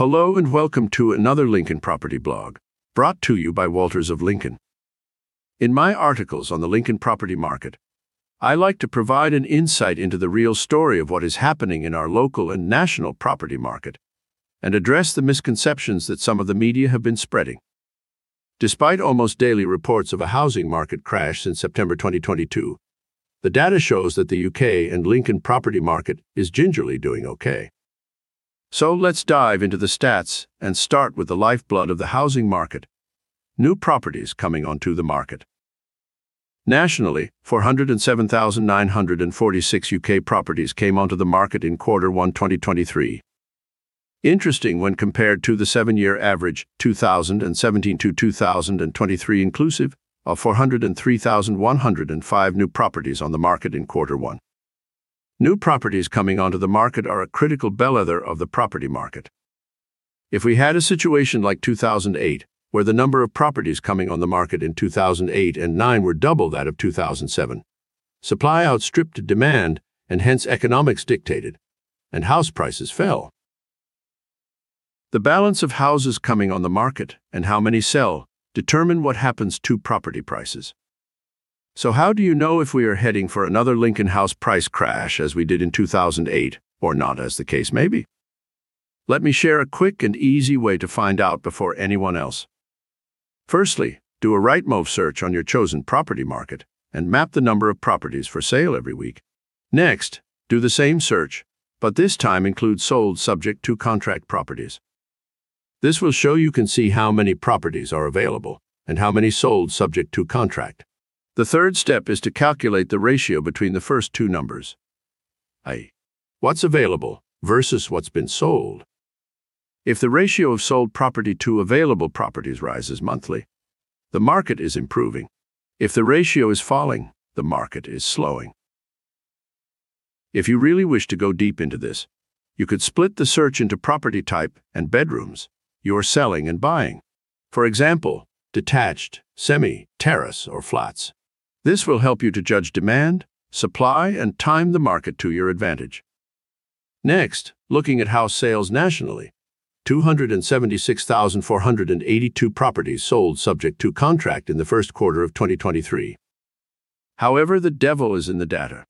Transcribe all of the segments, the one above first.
Hello and welcome to another Lincoln Property blog, brought to you by Walters of Lincoln. In my articles on the Lincoln property market, I like to provide an insight into the real story of what is happening in our local and national property market and address the misconceptions that some of the media have been spreading. Despite almost daily reports of a housing market crash since September 2022, the data shows that the UK and Lincoln property market is gingerly doing okay. So let's dive into the stats and start with the lifeblood of the housing market new properties coming onto the market. Nationally, 407,946 UK properties came onto the market in quarter 1 2023. Interesting when compared to the seven year average 2017 to 2023 inclusive of 403,105 new properties on the market in quarter 1. New properties coming onto the market are a critical bellwether of the property market. If we had a situation like 2008, where the number of properties coming on the market in 2008 and 9 were double that of 2007, supply outstripped demand and hence economics dictated, and house prices fell. The balance of houses coming on the market and how many sell determine what happens to property prices. So, how do you know if we are heading for another Lincoln House price crash as we did in 2008, or not, as the case may be? Let me share a quick and easy way to find out before anyone else. Firstly, do a Rightmove search on your chosen property market and map the number of properties for sale every week. Next, do the same search, but this time include sold subject to contract properties. This will show you can see how many properties are available and how many sold subject to contract. The third step is to calculate the ratio between the first two numbers, i.e., what's available versus what's been sold. If the ratio of sold property to available properties rises monthly, the market is improving. If the ratio is falling, the market is slowing. If you really wish to go deep into this, you could split the search into property type and bedrooms you are selling and buying. For example, detached, semi, terrace, or flats. This will help you to judge demand, supply, and time the market to your advantage. Next, looking at house sales nationally. 276,482 properties sold subject to contract in the first quarter of 2023. However, the devil is in the data.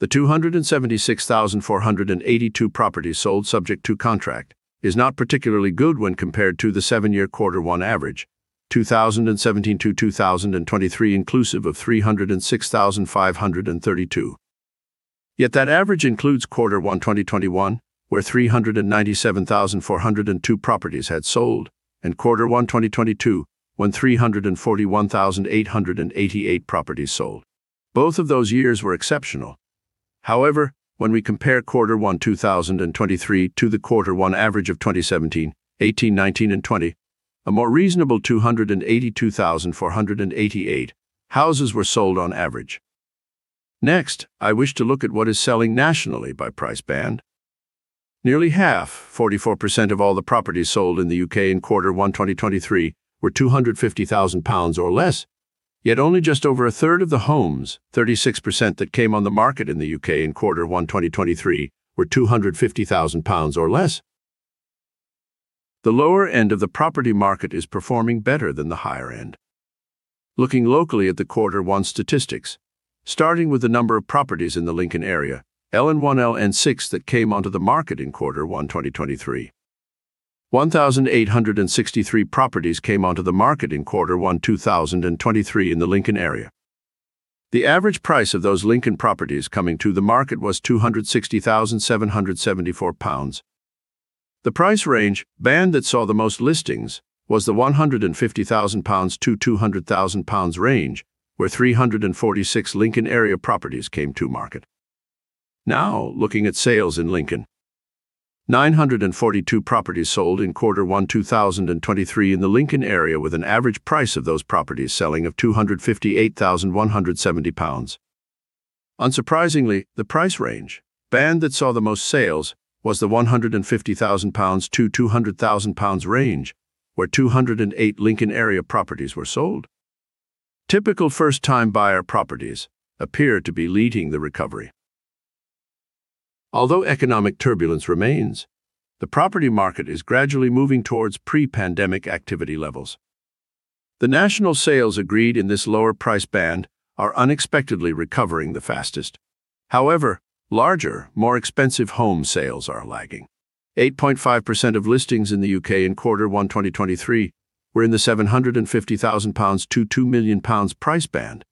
The 276,482 properties sold subject to contract is not particularly good when compared to the seven year quarter one average, 2017 to 2023 inclusive of 306,532. Yet that average includes quarter 1 2021, where 397,402 properties had sold, and quarter 1 2022, when 341,888 properties sold. Both of those years were exceptional. However, when we compare quarter 1 2023 to the quarter 1 average of 2017, 18, 19, and 20, a more reasonable 282,488 houses were sold on average. Next, I wish to look at what is selling nationally by price band. Nearly half, 44% of all the properties sold in the UK in quarter 1 2023 were £250,000 or less, yet only just over a third of the homes, 36% that came on the market in the UK in quarter 1 2023, were £250,000 or less. The lower end of the property market is performing better than the higher end. Looking locally at the quarter one statistics, starting with the number of properties in the Lincoln area, LN1, LN6 that came onto the market in quarter one 2023. 1,863 properties came onto the market in quarter one 2023 in the Lincoln area. The average price of those Lincoln properties coming to the market was £260,774. The price range, band that saw the most listings, was the £150,000 to £200,000 range, where 346 Lincoln area properties came to market. Now, looking at sales in Lincoln. 942 properties sold in quarter 1 2023 in the Lincoln area with an average price of those properties selling of £258,170. Unsurprisingly, the price range, band that saw the most sales, was the £150,000 to £200,000 range, where 208 Lincoln area properties were sold. Typical first time buyer properties appear to be leading the recovery. Although economic turbulence remains, the property market is gradually moving towards pre-pandemic activity levels. The national sales agreed in this lower price band are unexpectedly recovering the fastest. However, larger, more expensive home sales are lagging. 8.5% of listings in the UK in quarter 1 2023 were in the £750,000 to £2 million price band,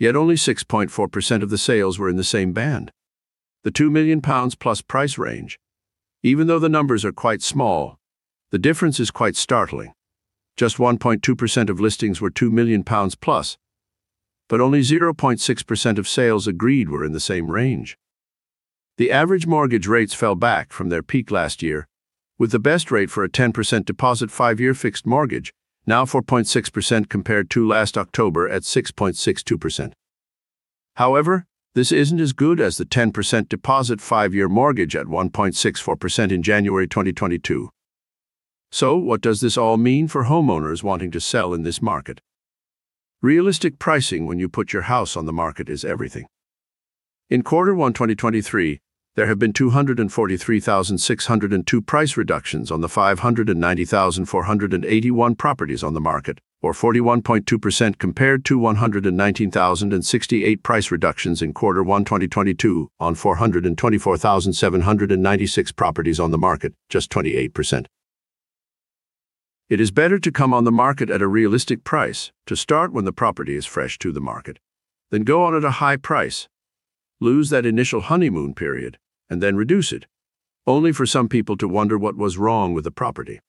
yet only 6.4% of the sales were in the same band. The £2 million plus price range, even though the numbers are quite small, the difference is quite startling. Just 1.2% of listings were £2 million plus, but only 0.6% of sales agreed were in the same range. The average mortgage rates fell back from their peak last year, with the best rate for a 10% deposit five year fixed mortgage, now 4.6% compared to last October at 6.62%. However, this isn't as good as the 10% deposit five year mortgage at 1.64% in January 2022. So, what does this all mean for homeowners wanting to sell in this market? Realistic pricing when you put your house on the market is everything. In quarter 1 2023, there have been 243,602 price reductions on the 590,481 properties on the market, or 41.2% compared to 119,068 price reductions in quarter 1 2022 on 424,796 properties on the market, just 28%. It is better to come on the market at a realistic price, to start when the property is fresh to the market, than go on at a high price, lose that initial honeymoon period, and then reduce it, only for some people to wonder what was wrong with the property.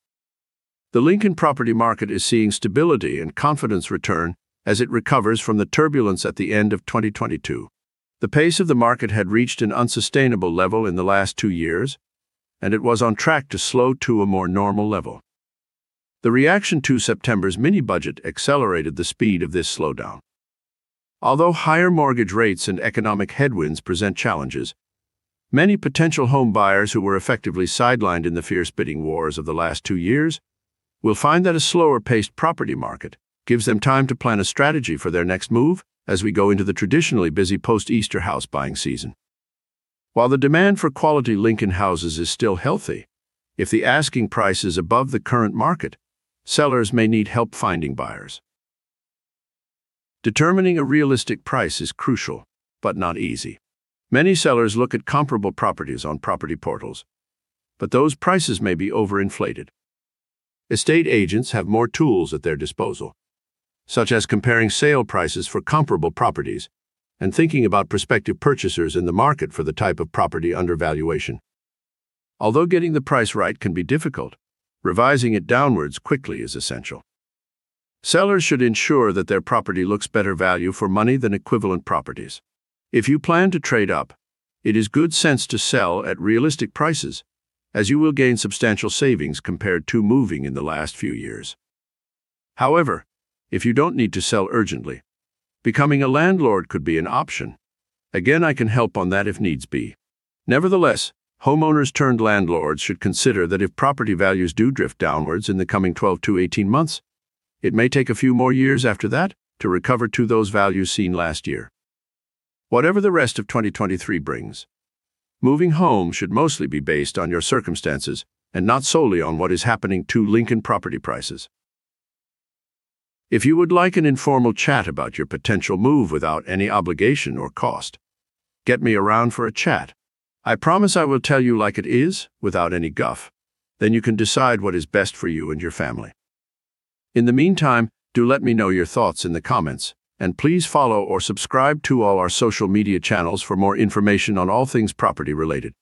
The Lincoln property market is seeing stability and confidence return as it recovers from the turbulence at the end of 2022. The pace of the market had reached an unsustainable level in the last two years, and it was on track to slow to a more normal level. The reaction to September's mini budget accelerated the speed of this slowdown. Although higher mortgage rates and economic headwinds present challenges, Many potential home buyers who were effectively sidelined in the fierce bidding wars of the last two years will find that a slower paced property market gives them time to plan a strategy for their next move as we go into the traditionally busy post Easter house buying season. While the demand for quality Lincoln houses is still healthy, if the asking price is above the current market, sellers may need help finding buyers. Determining a realistic price is crucial, but not easy. Many sellers look at comparable properties on property portals, but those prices may be overinflated. Estate agents have more tools at their disposal, such as comparing sale prices for comparable properties and thinking about prospective purchasers in the market for the type of property under valuation. Although getting the price right can be difficult, revising it downwards quickly is essential. Sellers should ensure that their property looks better value for money than equivalent properties. If you plan to trade up, it is good sense to sell at realistic prices, as you will gain substantial savings compared to moving in the last few years. However, if you don't need to sell urgently, becoming a landlord could be an option. Again, I can help on that if needs be. Nevertheless, homeowners turned landlords should consider that if property values do drift downwards in the coming 12 to 18 months, it may take a few more years after that to recover to those values seen last year whatever the rest of 2023 brings. Moving home should mostly be based on your circumstances and not solely on what is happening to Lincoln property prices. If you would like an informal chat about your potential move without any obligation or cost, get me around for a chat. I promise I will tell you like it is, without any guff. Then you can decide what is best for you and your family. In the meantime, do let me know your thoughts in the comments and please follow or subscribe to all our social media channels for more information on all things property related.